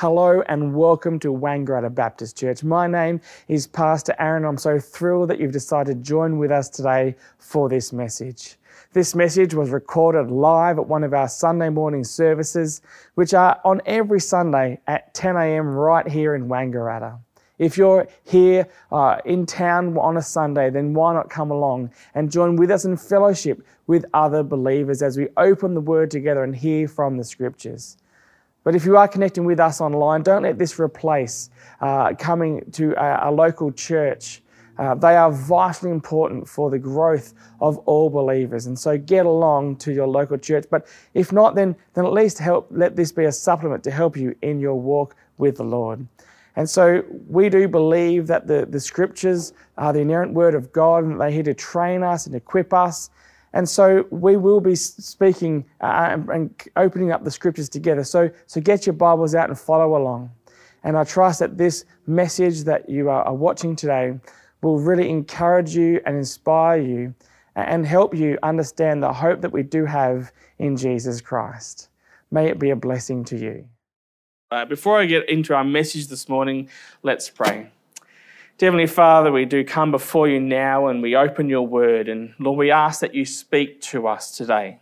Hello and welcome to Wangaratta Baptist Church. My name is Pastor Aaron. I'm so thrilled that you've decided to join with us today for this message. This message was recorded live at one of our Sunday morning services, which are on every Sunday at 10 a.m. right here in Wangaratta. If you're here uh, in town on a Sunday, then why not come along and join with us in fellowship with other believers as we open the Word together and hear from the Scriptures. But if you are connecting with us online, don't let this replace uh, coming to a, a local church. Uh, they are vitally important for the growth of all believers. And so get along to your local church. But if not, then, then at least help, let this be a supplement to help you in your walk with the Lord. And so we do believe that the, the scriptures are the inerrant word of God and they're here to train us and equip us and so we will be speaking uh, and opening up the scriptures together. So, so get your Bibles out and follow along. And I trust that this message that you are watching today will really encourage you and inspire you and help you understand the hope that we do have in Jesus Christ. May it be a blessing to you. Uh, before I get into our message this morning, let's pray. Heavenly Father, we do come before you now and we open your word. And Lord, we ask that you speak to us today.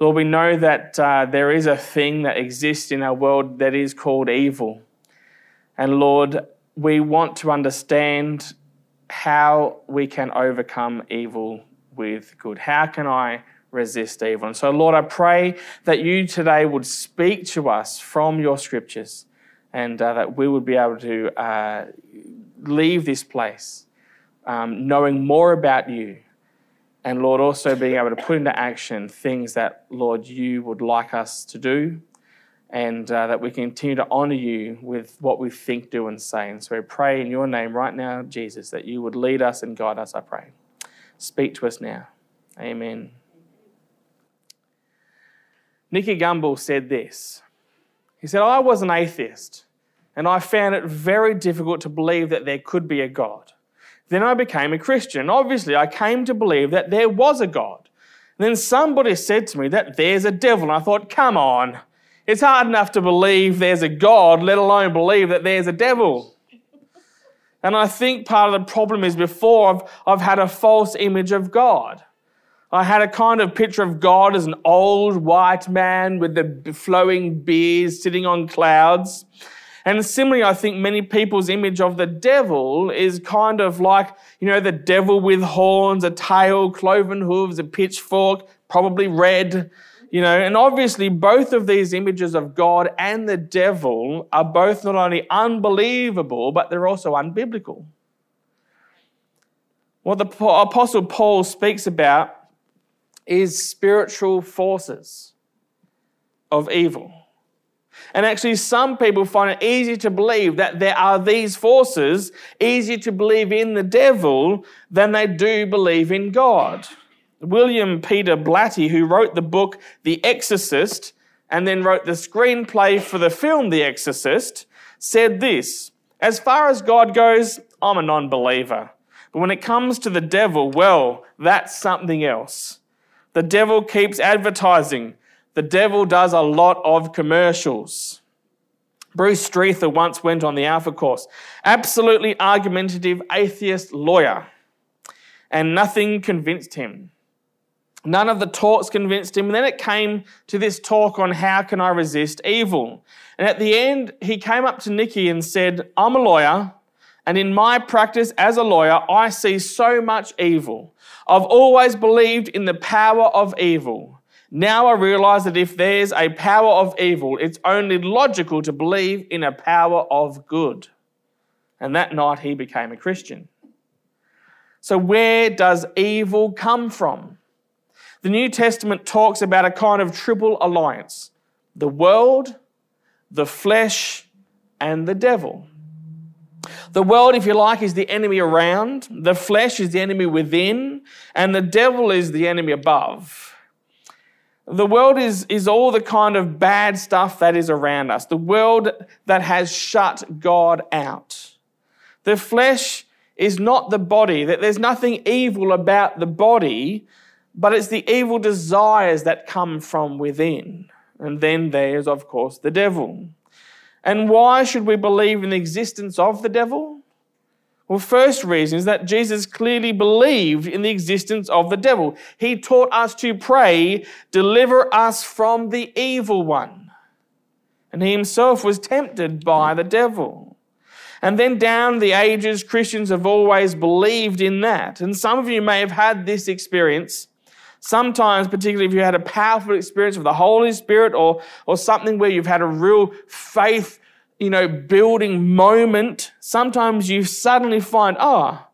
Lord, we know that uh, there is a thing that exists in our world that is called evil. And Lord, we want to understand how we can overcome evil with good. How can I resist evil? And so, Lord, I pray that you today would speak to us from your scriptures and uh, that we would be able to uh, leave this place um, knowing more about you. And Lord, also being able to put into action things that, Lord, you would like us to do, and uh, that we continue to honor you with what we think, do, and say. And so we pray in your name right now, Jesus, that you would lead us and guide us, I pray. Speak to us now. Amen. Nicky Gumbel said this. He said, I was an atheist and I found it very difficult to believe that there could be a God. Then I became a Christian. Obviously, I came to believe that there was a God. And then somebody said to me that there's a devil, and I thought, come on, it's hard enough to believe there's a God, let alone believe that there's a devil. And I think part of the problem is before I've, I've had a false image of God. I had a kind of picture of God as an old white man with the flowing beard sitting on clouds. And similarly, I think many people's image of the devil is kind of like, you know, the devil with horns, a tail, cloven hooves, a pitchfork, probably red, you know. And obviously, both of these images of God and the devil are both not only unbelievable, but they're also unbiblical. What the Apostle Paul speaks about is spiritual forces of evil. And actually, some people find it easy to believe that there are these forces, easier to believe in the devil than they do believe in God. William Peter Blatty, who wrote the book The Exorcist and then wrote the screenplay for the film The Exorcist, said this As far as God goes, I'm a non believer. But when it comes to the devil, well, that's something else. The devil keeps advertising the devil does a lot of commercials. Bruce Streather once went on the Alpha course. Absolutely argumentative atheist lawyer. And nothing convinced him. None of the talks convinced him. And then it came to this talk on how can I resist evil. And at the end, he came up to Nicky and said, I'm a lawyer. And in my practice as a lawyer, I see so much evil. I've always believed in the power of evil. Now I realize that if there's a power of evil, it's only logical to believe in a power of good. And that night he became a Christian. So, where does evil come from? The New Testament talks about a kind of triple alliance the world, the flesh, and the devil. The world, if you like, is the enemy around, the flesh is the enemy within, and the devil is the enemy above. The world is, is all the kind of bad stuff that is around us, the world that has shut God out. The flesh is not the body, that there's nothing evil about the body, but it's the evil desires that come from within. And then there's, of course, the devil. And why should we believe in the existence of the devil? Well, first reason is that Jesus clearly believed in the existence of the devil. He taught us to pray, deliver us from the evil one. And he himself was tempted by the devil. And then down the ages, Christians have always believed in that. And some of you may have had this experience. Sometimes, particularly if you had a powerful experience with the Holy Spirit or, or something where you've had a real faith you know, building moment, sometimes you suddenly find, oh,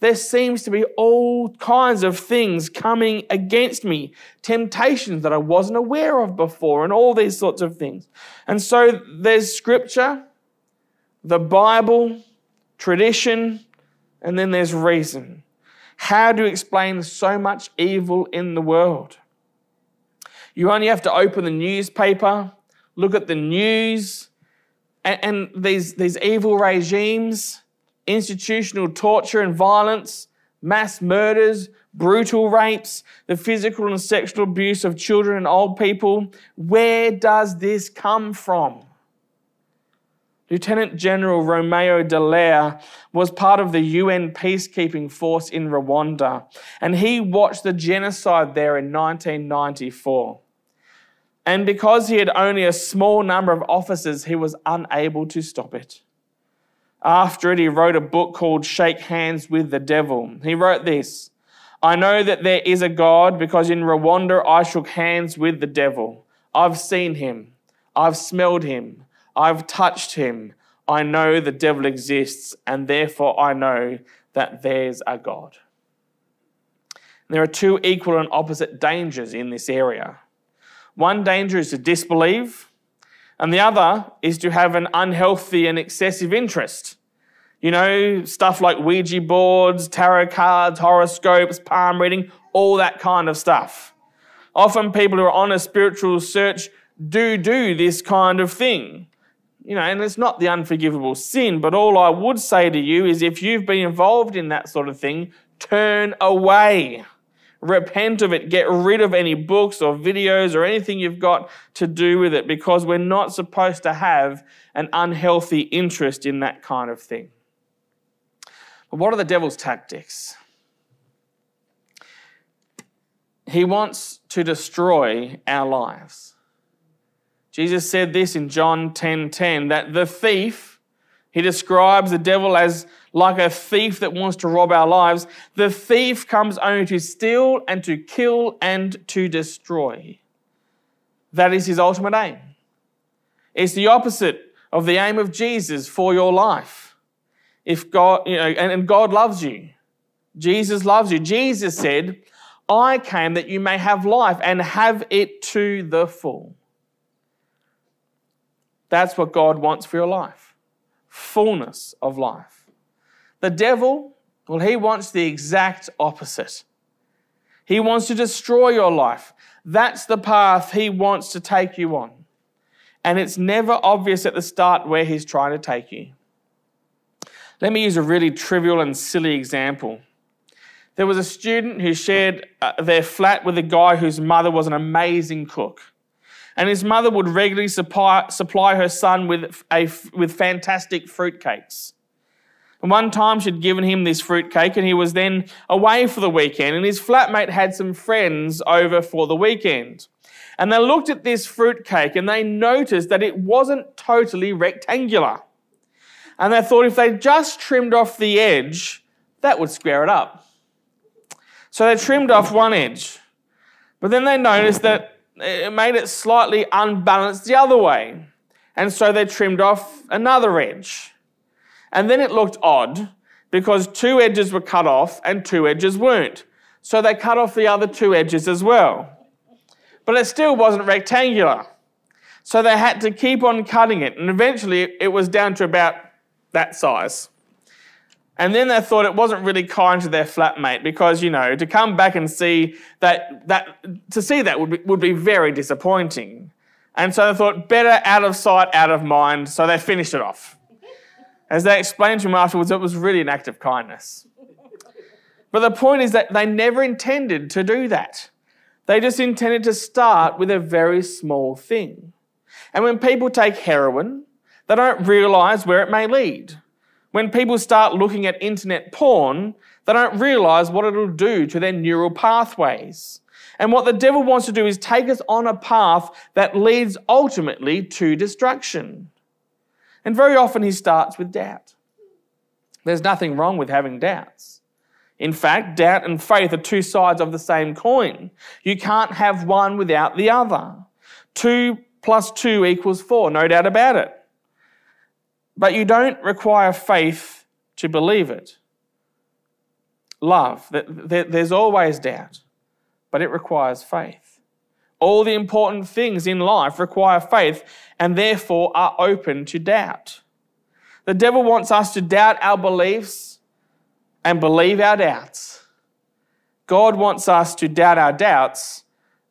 there seems to be all kinds of things coming against me, temptations that I wasn't aware of before, and all these sorts of things. And so there's scripture, the Bible, tradition, and then there's reason. How do you explain so much evil in the world? You only have to open the newspaper, look at the news, and, and these, these evil regimes, institutional torture and violence, mass murders, brutal rapes, the physical and sexual abuse of children and old people. Where does this come from? Lieutenant General Romeo Dallaire was part of the UN peacekeeping force in Rwanda, and he watched the genocide there in 1994. And because he had only a small number of officers, he was unable to stop it. After it, he wrote a book called Shake Hands with the Devil. He wrote this I know that there is a God because in Rwanda I shook hands with the devil. I've seen him, I've smelled him, I've touched him. I know the devil exists, and therefore I know that there's a God. There are two equal and opposite dangers in this area. One danger is to disbelieve, and the other is to have an unhealthy and excessive interest. You know, stuff like Ouija boards, tarot cards, horoscopes, palm reading, all that kind of stuff. Often people who are on a spiritual search do do this kind of thing. You know, and it's not the unforgivable sin, but all I would say to you is if you've been involved in that sort of thing, turn away. Repent of it. Get rid of any books or videos or anything you've got to do with it because we're not supposed to have an unhealthy interest in that kind of thing. But what are the devil's tactics? He wants to destroy our lives. Jesus said this in John 10:10 10, 10, that the thief, he describes the devil as like a thief that wants to rob our lives. The thief comes only to steal and to kill and to destroy. That is his ultimate aim. It's the opposite of the aim of Jesus for your life. If God, you know, and, and God loves you. Jesus loves you. Jesus said, I came that you may have life and have it to the full. That's what God wants for your life fullness of life. The devil, well, he wants the exact opposite. He wants to destroy your life. That's the path he wants to take you on. And it's never obvious at the start where he's trying to take you. Let me use a really trivial and silly example. There was a student who shared uh, their flat with a guy whose mother was an amazing cook. And his mother would regularly supply, supply her son with, a, with fantastic fruitcakes. And one time she'd given him this fruitcake and he was then away for the weekend and his flatmate had some friends over for the weekend. And they looked at this fruitcake and they noticed that it wasn't totally rectangular. And they thought if they just trimmed off the edge, that would square it up. So they trimmed off one edge. But then they noticed that it made it slightly unbalanced the other way. And so they trimmed off another edge. And then it looked odd because two edges were cut off and two edges weren't. So they cut off the other two edges as well. But it still wasn't rectangular. So they had to keep on cutting it. And eventually it was down to about that size. And then they thought it wasn't really kind to their flatmate because, you know, to come back and see that, that to see that would be, would be very disappointing. And so they thought, better out of sight, out of mind. So they finished it off. As they explained to him afterwards, it was really an act of kindness. But the point is that they never intended to do that. They just intended to start with a very small thing. And when people take heroin, they don't realize where it may lead. When people start looking at internet porn, they don't realize what it'll do to their neural pathways. And what the devil wants to do is take us on a path that leads ultimately to destruction. And very often he starts with doubt. There's nothing wrong with having doubts. In fact, doubt and faith are two sides of the same coin. You can't have one without the other. Two plus two equals four, no doubt about it. But you don't require faith to believe it. Love, there's always doubt, but it requires faith. All the important things in life require faith and therefore are open to doubt. The devil wants us to doubt our beliefs and believe our doubts. God wants us to doubt our doubts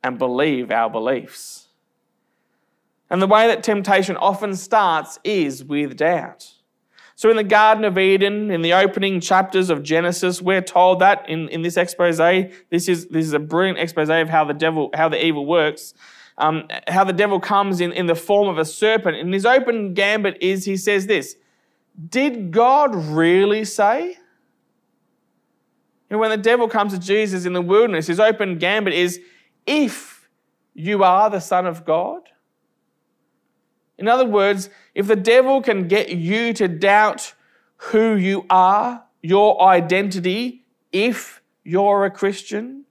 and believe our beliefs. And the way that temptation often starts is with doubt. So, in the Garden of Eden, in the opening chapters of Genesis, we're told that in, in this expose, this is, this is a brilliant expose of how the devil, how the evil works, um, how the devil comes in, in the form of a serpent. And his open gambit is he says this Did God really say? And when the devil comes to Jesus in the wilderness, his open gambit is if you are the Son of God. In other words, if the devil can get you to doubt who you are, your identity, if you're a Christian,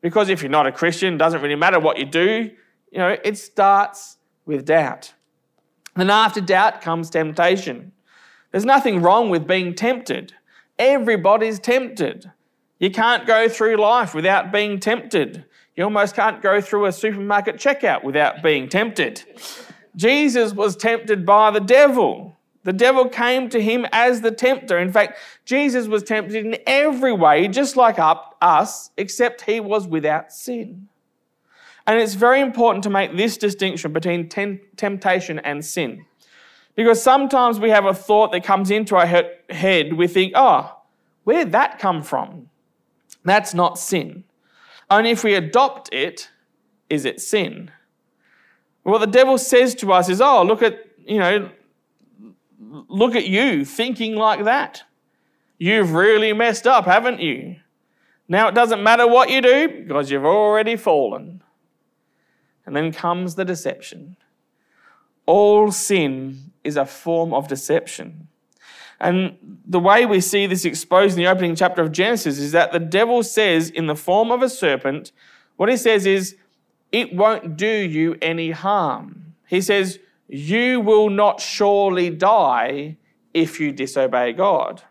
because if you're not a Christian, it doesn't really matter what you do, you know, it starts with doubt. And after doubt comes temptation. There's nothing wrong with being tempted. Everybody's tempted. You can't go through life without being tempted. You almost can't go through a supermarket checkout without being tempted. Jesus was tempted by the devil. The devil came to him as the tempter. In fact, Jesus was tempted in every way, just like us, except he was without sin. And it's very important to make this distinction between temptation and sin. Because sometimes we have a thought that comes into our head, we think, oh, where'd that come from? That's not sin. Only if we adopt it is it sin. What the devil says to us is, oh, look at, you know, look at you thinking like that. You've really messed up, haven't you? Now it doesn't matter what you do because you've already fallen. And then comes the deception. All sin is a form of deception. And the way we see this exposed in the opening chapter of Genesis is that the devil says, in the form of a serpent, what he says is, it won't do you any harm. He says, You will not surely die if you disobey God.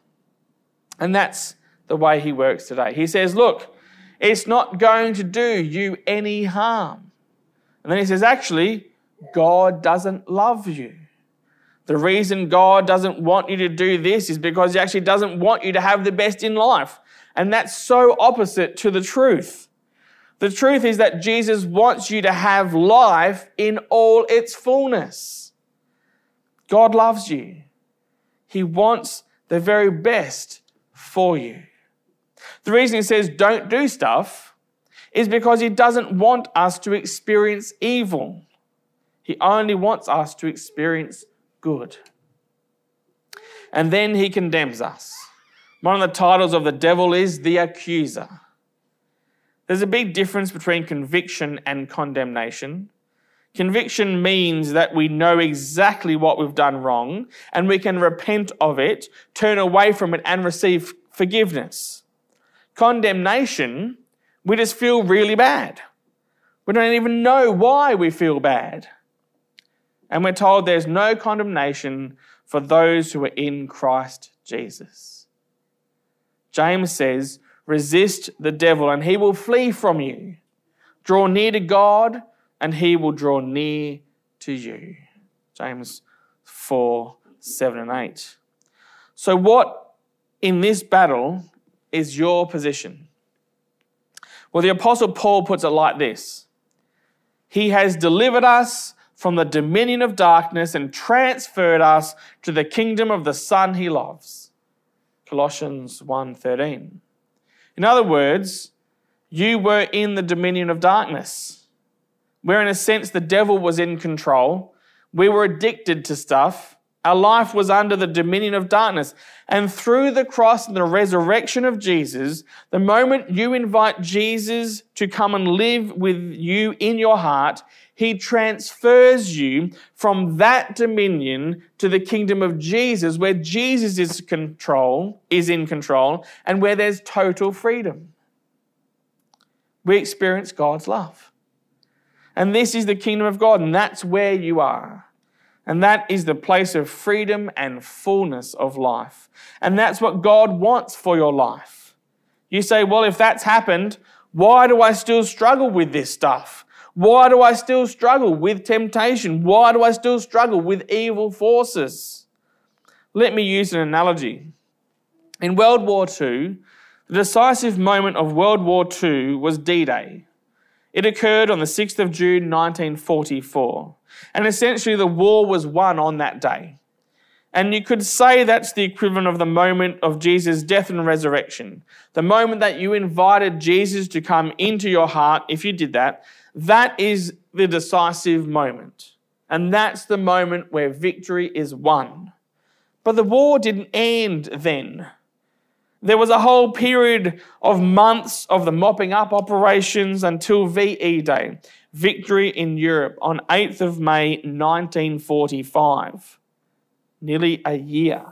And that's the way he works today. He says, Look, it's not going to do you any harm. And then he says, Actually, God doesn't love you. The reason God doesn't want you to do this is because He actually doesn't want you to have the best in life. And that's so opposite to the truth. The truth is that Jesus wants you to have life in all its fullness. God loves you. He wants the very best for you. The reason he says don't do stuff is because he doesn't want us to experience evil. He only wants us to experience good. And then he condemns us. One of the titles of the devil is the accuser. There's a big difference between conviction and condemnation. Conviction means that we know exactly what we've done wrong and we can repent of it, turn away from it, and receive forgiveness. Condemnation, we just feel really bad. We don't even know why we feel bad. And we're told there's no condemnation for those who are in Christ Jesus. James says, Resist the devil, and he will flee from you. Draw near to God, and he will draw near to you. James 4 7 and 8. So, what in this battle is your position? Well, the Apostle Paul puts it like this He has delivered us from the dominion of darkness and transferred us to the kingdom of the Son he loves. Colossians 1:13. In other words, you were in the dominion of darkness, where in a sense the devil was in control. We were addicted to stuff, Our life was under the dominion of darkness. And through the cross and the resurrection of Jesus, the moment you invite Jesus to come and live with you in your heart, he transfers you from that dominion to the kingdom of Jesus, where Jesus is control, is in control, and where there's total freedom. We experience God's love. And this is the kingdom of God, and that's where you are. And that is the place of freedom and fullness of life. And that's what God wants for your life. You say, well, if that's happened, why do I still struggle with this stuff? Why do I still struggle with temptation? Why do I still struggle with evil forces? Let me use an analogy. In World War II, the decisive moment of World War II was D Day. It occurred on the 6th of June 1944. And essentially, the war was won on that day. And you could say that's the equivalent of the moment of Jesus' death and resurrection. The moment that you invited Jesus to come into your heart, if you did that, that is the decisive moment. And that's the moment where victory is won. But the war didn't end then. There was a whole period of months of the mopping up operations until VE Day, victory in Europe, on 8th of May 1945. Nearly a year.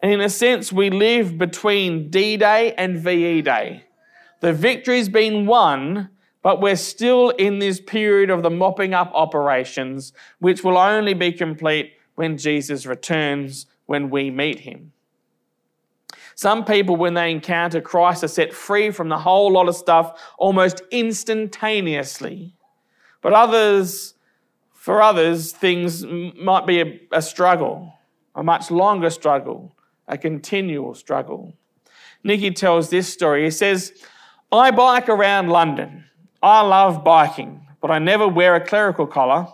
And in a sense, we live between D Day and VE Day. The victory's been won, but we're still in this period of the mopping up operations, which will only be complete when Jesus returns, when we meet him. Some people, when they encounter Christ, are set free from the whole lot of stuff almost instantaneously. But others, for others, things might be a, a struggle, a much longer struggle, a continual struggle. Nicky tells this story. He says, I bike around London. I love biking, but I never wear a clerical collar.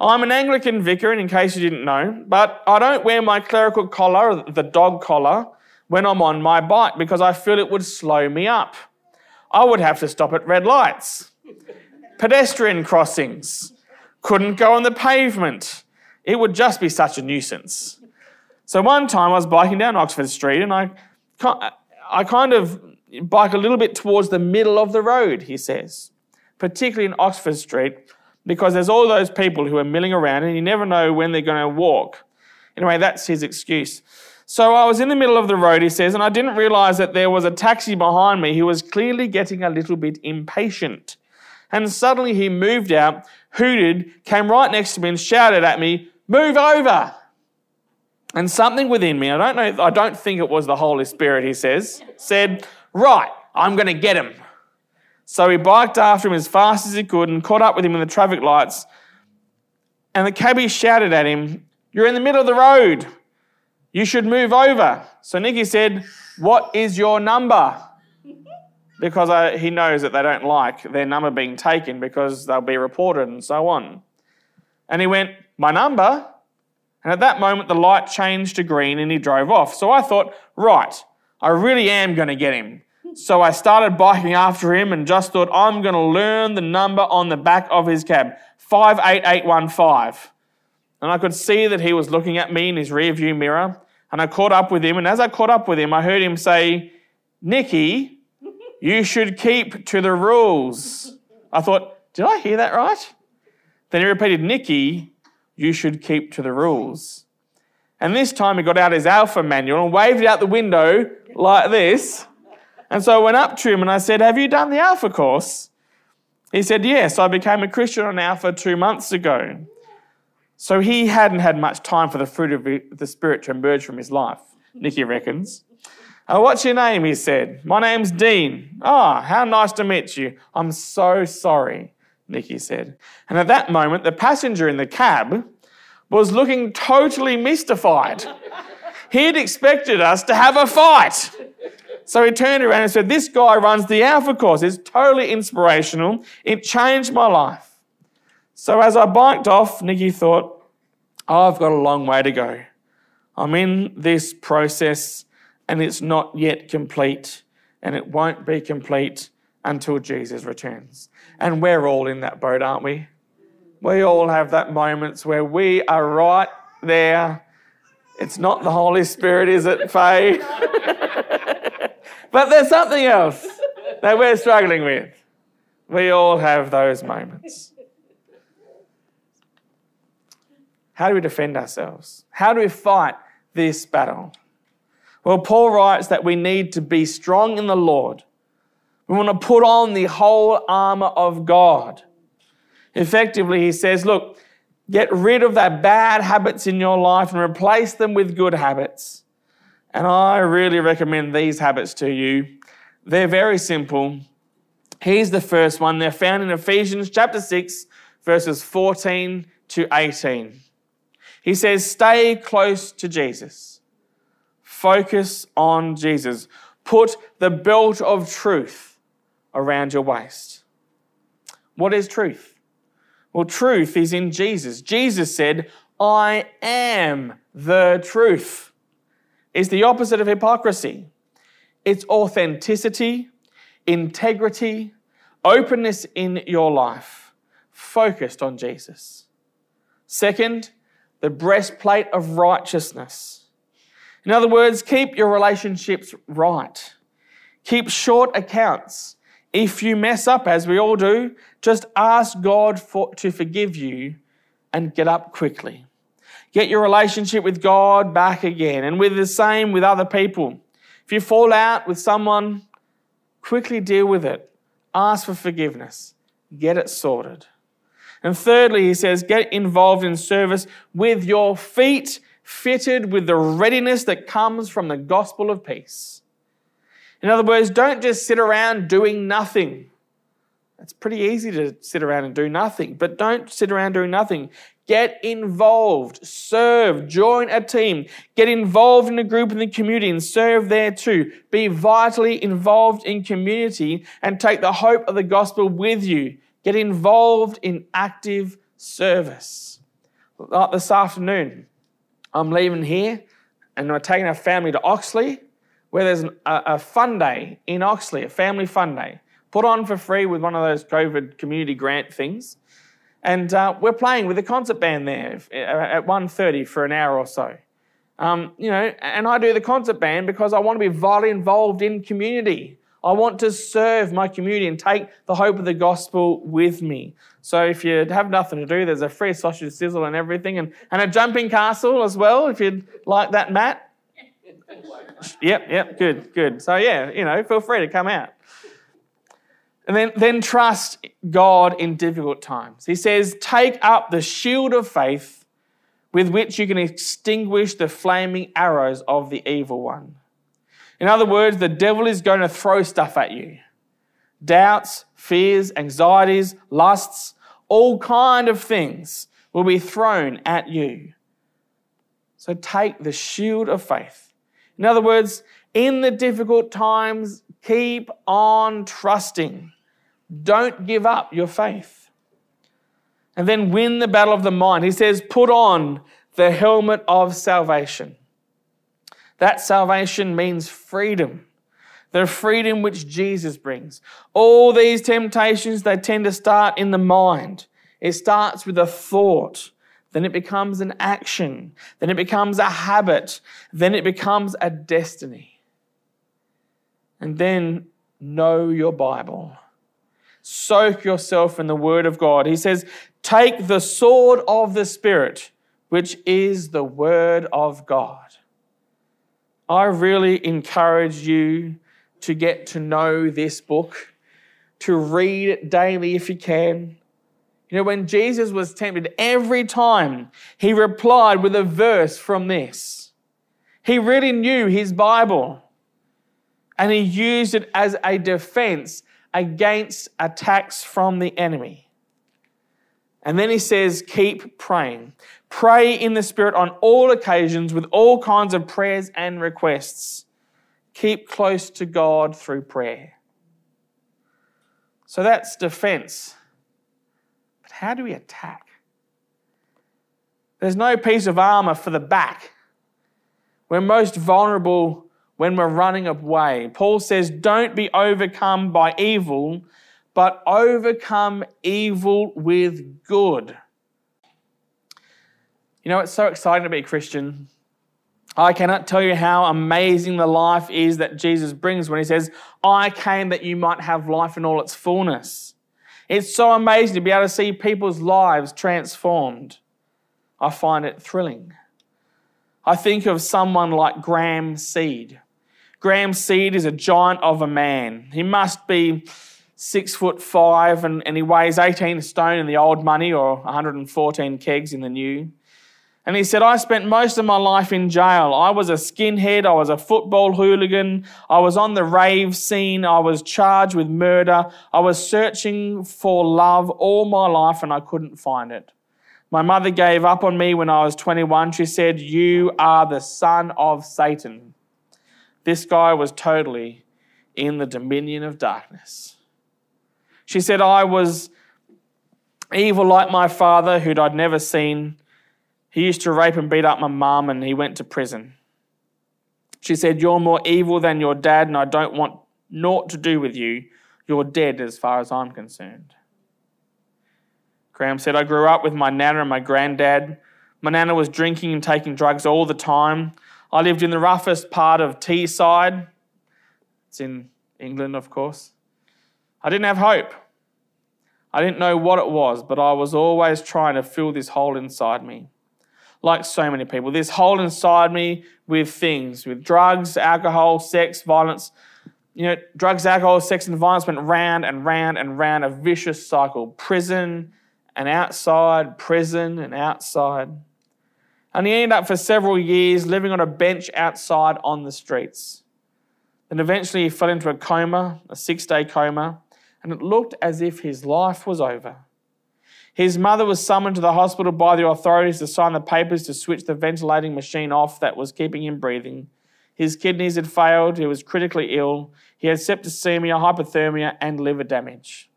I'm an Anglican vicar, in case you didn't know, but I don't wear my clerical collar, the dog collar, when I'm on my bike because I feel it would slow me up. I would have to stop at red lights, pedestrian crossings, couldn't go on the pavement. It would just be such a nuisance. So one time I was biking down Oxford Street and I, I kind of bike a little bit towards the middle of the road, he says, particularly in Oxford Street, because there's all those people who are milling around and you never know when they're going to walk. Anyway, that's his excuse. So I was in the middle of the road, he says, and I didn't realize that there was a taxi behind me who was clearly getting a little bit impatient. And suddenly he moved out, hooted, came right next to me and shouted at me, Move over! And something within me, I don't know, I don't think it was the Holy Spirit, he says, said, Right, I'm going to get him. So he biked after him as fast as he could and caught up with him in the traffic lights. And the cabbie shouted at him, You're in the middle of the road. You should move over. So Nicky said, What is your number? Because I, he knows that they don't like their number being taken because they'll be reported and so on. And he went, My number? And at that moment, the light changed to green and he drove off. So I thought, Right, I really am going to get him. So I started biking after him and just thought, I'm going to learn the number on the back of his cab 58815. And I could see that he was looking at me in his rearview mirror. And I caught up with him. And as I caught up with him, I heard him say, Nicky, you should keep to the rules. I thought, did I hear that right? Then he repeated, Nicky, you should keep to the rules. And this time he got out his alpha manual and waved it out the window like this. And so I went up to him and I said, Have you done the alpha course? He said, Yes, I became a Christian on alpha two months ago. So he hadn't had much time for the fruit of the Spirit to emerge from his life, Nicky reckons. Oh, what's your name? He said. My name's Dean. Ah, oh, how nice to meet you. I'm so sorry, Nicky said. And at that moment, the passenger in the cab was looking totally mystified. He'd expected us to have a fight. So he turned around and said, This guy runs the Alpha course. It's totally inspirational. It changed my life. So as I biked off, Nicky thought, oh, I've got a long way to go. I'm in this process and it's not yet complete, and it won't be complete until Jesus returns. And we're all in that boat, aren't we? We all have that moments where we are right there. It's not the Holy Spirit, is it, Faye? but there's something else that we're struggling with. We all have those moments. How do we defend ourselves? How do we fight this battle? Well, Paul writes that we need to be strong in the Lord. We want to put on the whole armor of God. Effectively, he says, look, get rid of that bad habits in your life and replace them with good habits. And I really recommend these habits to you. They're very simple. Here's the first one. They're found in Ephesians chapter 6, verses 14 to 18. He says, Stay close to Jesus. Focus on Jesus. Put the belt of truth around your waist. What is truth? Well, truth is in Jesus. Jesus said, I am the truth. It's the opposite of hypocrisy. It's authenticity, integrity, openness in your life, focused on Jesus. Second, the breastplate of righteousness. In other words, keep your relationships right. Keep short accounts. If you mess up, as we all do, just ask God for, to forgive you and get up quickly. Get your relationship with God back again, and with the same with other people. If you fall out with someone, quickly deal with it. Ask for forgiveness. Get it sorted. And thirdly, he says, get involved in service with your feet fitted with the readiness that comes from the gospel of peace. In other words, don't just sit around doing nothing. It's pretty easy to sit around and do nothing, but don't sit around doing nothing. Get involved, serve, join a team, get involved in a group in the community and serve there too. Be vitally involved in community and take the hope of the gospel with you. Get involved in active service. Like this afternoon, I'm leaving here and we're taking our family to Oxley, where there's a, a fun day in Oxley, a family fun day, put on for free with one of those COVID community grant things. And uh, we're playing with a concert band there at 1.30 for an hour or so. Um, you know, and I do the concert band because I want to be vitally involved in community. I want to serve my community and take the hope of the gospel with me. So if you have nothing to do, there's a free sausage sizzle and everything, and, and a jumping castle as well, if you'd like that, Matt. Yep, yep, good, good. So yeah, you know, feel free to come out. And then, then trust God in difficult times. He says, take up the shield of faith with which you can extinguish the flaming arrows of the evil one. In other words, the devil is going to throw stuff at you. Doubts, fears, anxieties, lusts, all kind of things will be thrown at you. So take the shield of faith. In other words, in the difficult times, keep on trusting. Don't give up your faith. And then win the battle of the mind. He says, put on the helmet of salvation. That salvation means freedom, the freedom which Jesus brings. All these temptations, they tend to start in the mind. It starts with a thought, then it becomes an action, then it becomes a habit, then it becomes a destiny. And then know your Bible. Soak yourself in the Word of God. He says, Take the sword of the Spirit, which is the Word of God. I really encourage you to get to know this book, to read it daily if you can. You know, when Jesus was tempted, every time he replied with a verse from this. He really knew his Bible and he used it as a defense against attacks from the enemy. And then he says, keep praying. Pray in the Spirit on all occasions with all kinds of prayers and requests. Keep close to God through prayer. So that's defense. How do we attack? There's no piece of armor for the back. We're most vulnerable when we're running away. Paul says, Don't be overcome by evil, but overcome evil with good. You know, it's so exciting to be a Christian. I cannot tell you how amazing the life is that Jesus brings when he says, I came that you might have life in all its fullness. It's so amazing to be able to see people's lives transformed. I find it thrilling. I think of someone like Graham Seed. Graham Seed is a giant of a man. He must be six foot five and, and he weighs 18 stone in the old money or 114 kegs in the new. And he said, I spent most of my life in jail. I was a skinhead. I was a football hooligan. I was on the rave scene. I was charged with murder. I was searching for love all my life and I couldn't find it. My mother gave up on me when I was 21. She said, You are the son of Satan. This guy was totally in the dominion of darkness. She said, I was evil like my father, who I'd never seen. He used to rape and beat up my mum, and he went to prison. She said, You're more evil than your dad, and I don't want naught to do with you. You're dead as far as I'm concerned. Graham said, I grew up with my nana and my granddad. My nana was drinking and taking drugs all the time. I lived in the roughest part of Teesside. It's in England, of course. I didn't have hope. I didn't know what it was, but I was always trying to fill this hole inside me. Like so many people, this hole inside me with things, with drugs, alcohol, sex, violence. You know, drugs, alcohol, sex, and violence went round and round and round, a vicious cycle. Prison, and outside, prison and outside. And he ended up for several years living on a bench outside on the streets. Then eventually he fell into a coma, a six day coma, and it looked as if his life was over. His mother was summoned to the hospital by the authorities to sign the papers to switch the ventilating machine off that was keeping him breathing. His kidneys had failed, he was critically ill, he had septicemia, hypothermia, and liver damage.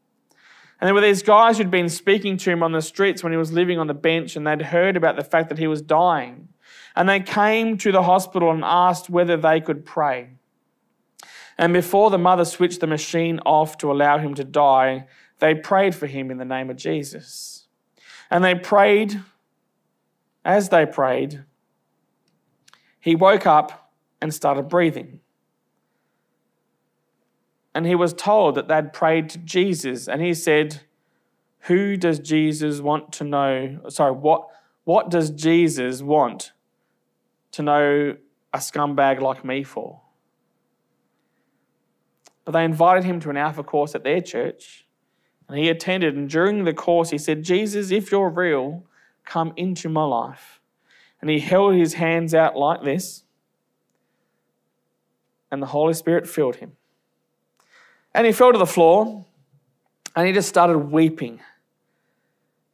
And there were these guys who'd been speaking to him on the streets when he was living on the bench, and they'd heard about the fact that he was dying. And they came to the hospital and asked whether they could pray. And before the mother switched the machine off to allow him to die, they prayed for him in the name of Jesus. And they prayed, as they prayed, he woke up and started breathing and he was told that they'd prayed to Jesus, and he said, Who does Jesus want to know? Sorry, what, what does Jesus want to know a scumbag like me for? But they invited him to an Alpha course at their church, and he attended. And during the course, he said, Jesus, if you're real, come into my life. And he held his hands out like this, and the Holy Spirit filled him. And he fell to the floor and he just started weeping.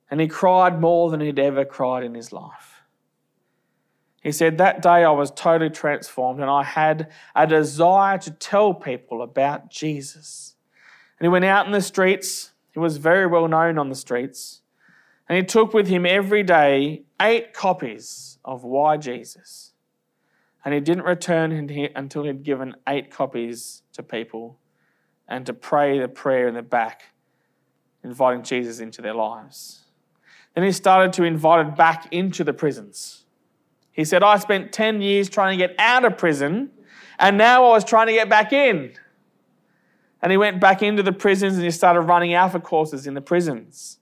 And he cried more than he'd ever cried in his life. He said, That day I was totally transformed and I had a desire to tell people about Jesus. And he went out in the streets. He was very well known on the streets. And he took with him every day eight copies of Why Jesus. And he didn't return until he'd given eight copies to people and to pray the prayer in the back, inviting Jesus into their lives. Then he started to invite it back into the prisons. He said, I spent 10 years trying to get out of prison, and now I was trying to get back in. And he went back into the prisons and he started running alpha courses in the prisons.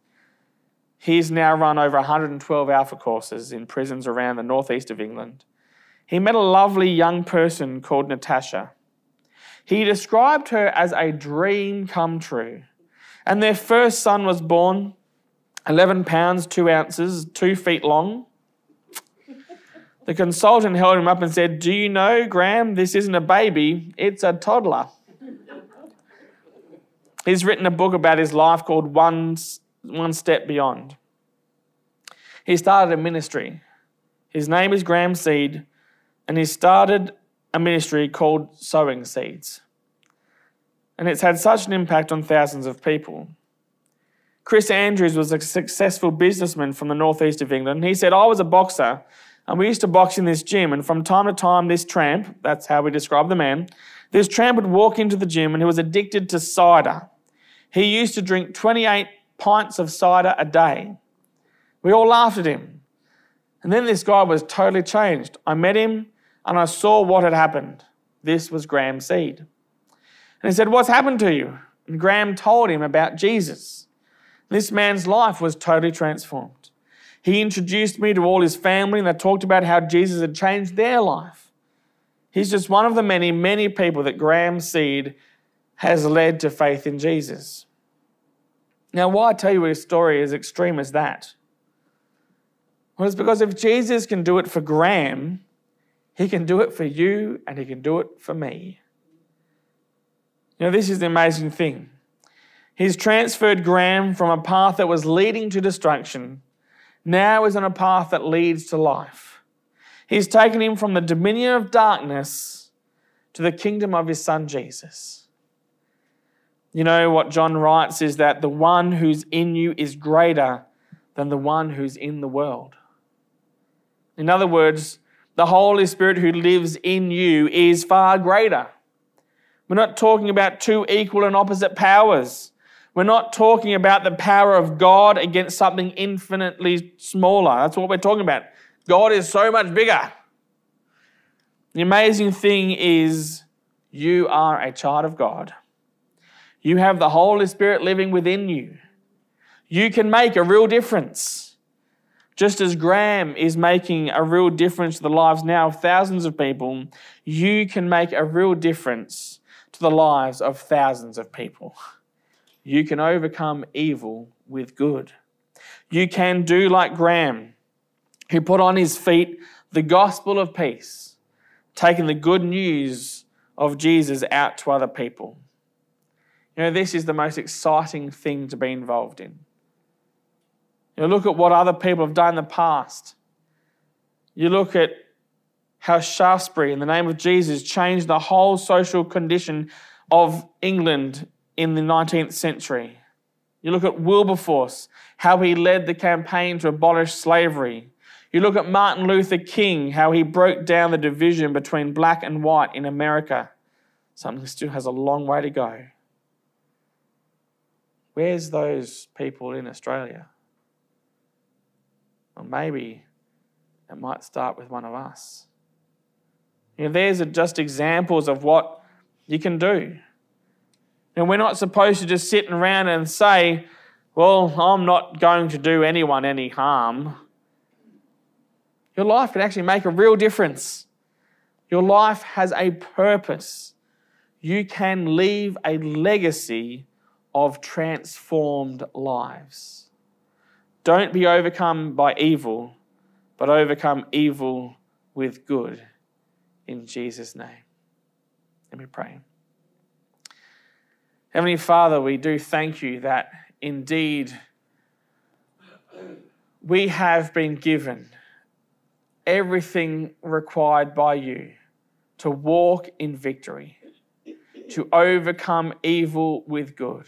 He's now run over 112 alpha courses in prisons around the northeast of England. He met a lovely young person called Natasha. He described her as a dream come true. And their first son was born 11 pounds, 2 ounces, 2 feet long. The consultant held him up and said, Do you know, Graham, this isn't a baby, it's a toddler. He's written a book about his life called One, One Step Beyond. He started a ministry. His name is Graham Seed, and he started a ministry called Sowing Seeds. And it's had such an impact on thousands of people. Chris Andrews was a successful businessman from the northeast of England. He said, I was a boxer and we used to box in this gym. And from time to time, this tramp, that's how we describe the man, this tramp would walk into the gym and he was addicted to cider. He used to drink 28 pints of cider a day. We all laughed at him. And then this guy was totally changed. I met him and I saw what had happened. This was Graham Seed. And he said, What's happened to you? And Graham told him about Jesus. This man's life was totally transformed. He introduced me to all his family and they talked about how Jesus had changed their life. He's just one of the many, many people that Graham Seed has led to faith in Jesus. Now, why I tell you a story as extreme as that? Well, it's because if Jesus can do it for Graham, he can do it for you and he can do it for me. You know, this is the amazing thing. He's transferred Graham from a path that was leading to destruction, now is on a path that leads to life. He's taken him from the dominion of darkness to the kingdom of his son Jesus. You know what John writes is that the one who's in you is greater than the one who's in the world. In other words, the Holy Spirit who lives in you is far greater. We're not talking about two equal and opposite powers. We're not talking about the power of God against something infinitely smaller. That's what we're talking about. God is so much bigger. The amazing thing is, you are a child of God. You have the Holy Spirit living within you. You can make a real difference. Just as Graham is making a real difference to the lives now of thousands of people, you can make a real difference to the lives of thousands of people. You can overcome evil with good. You can do like Graham, who put on his feet the gospel of peace, taking the good news of Jesus out to other people. You know, this is the most exciting thing to be involved in. You know, look at what other people have done in the past. You look at how Shaftesbury, in the name of Jesus, changed the whole social condition of England in the 19th century. You look at Wilberforce, how he led the campaign to abolish slavery. You look at Martin Luther King, how he broke down the division between black and white in America. Something still has a long way to go. Where's those people in Australia? Well, maybe it might start with one of us. You know, there's just examples of what you can do. And we're not supposed to just sit around and say, well, I'm not going to do anyone any harm. Your life can actually make a real difference. Your life has a purpose. You can leave a legacy of transformed lives. Don't be overcome by evil, but overcome evil with good in Jesus' name. Let me pray. Heavenly Father, we do thank you that indeed we have been given everything required by you to walk in victory, to overcome evil with good.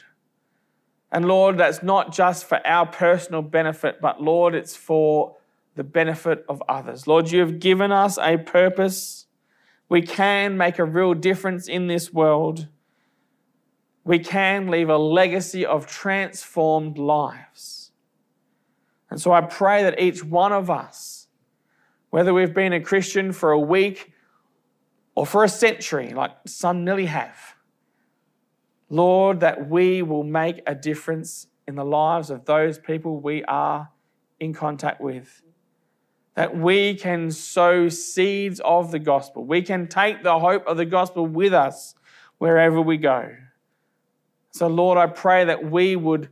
And Lord, that's not just for our personal benefit, but Lord, it's for the benefit of others. Lord, you have given us a purpose we can make a real difference in this world. We can leave a legacy of transformed lives. And so I pray that each one of us, whether we've been a Christian for a week or for a century, like some nearly have, Lord, that we will make a difference in the lives of those people we are in contact with that we can sow seeds of the gospel. We can take the hope of the gospel with us wherever we go. So, Lord, I pray that we would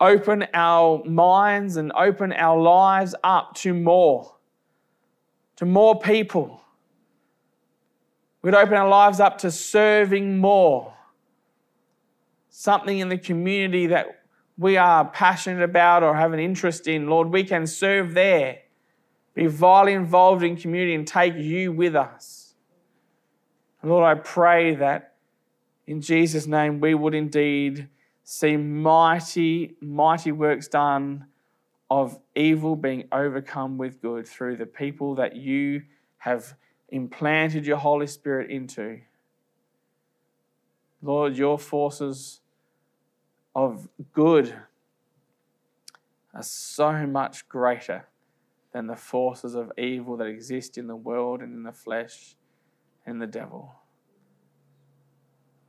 open our minds and open our lives up to more, to more people. We'd open our lives up to serving more. Something in the community that we are passionate about or have an interest in, Lord, we can serve there be vitally involved in community and take you with us. And Lord, I pray that in Jesus' name we would indeed see mighty, mighty works done of evil being overcome with good through the people that you have implanted your Holy Spirit into. Lord, your forces of good are so much greater than the forces of evil that exist in the world and in the flesh and the devil.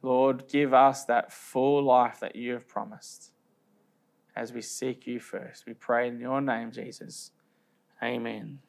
Lord, give us that full life that you have promised as we seek you first. We pray in your name, Jesus. Amen.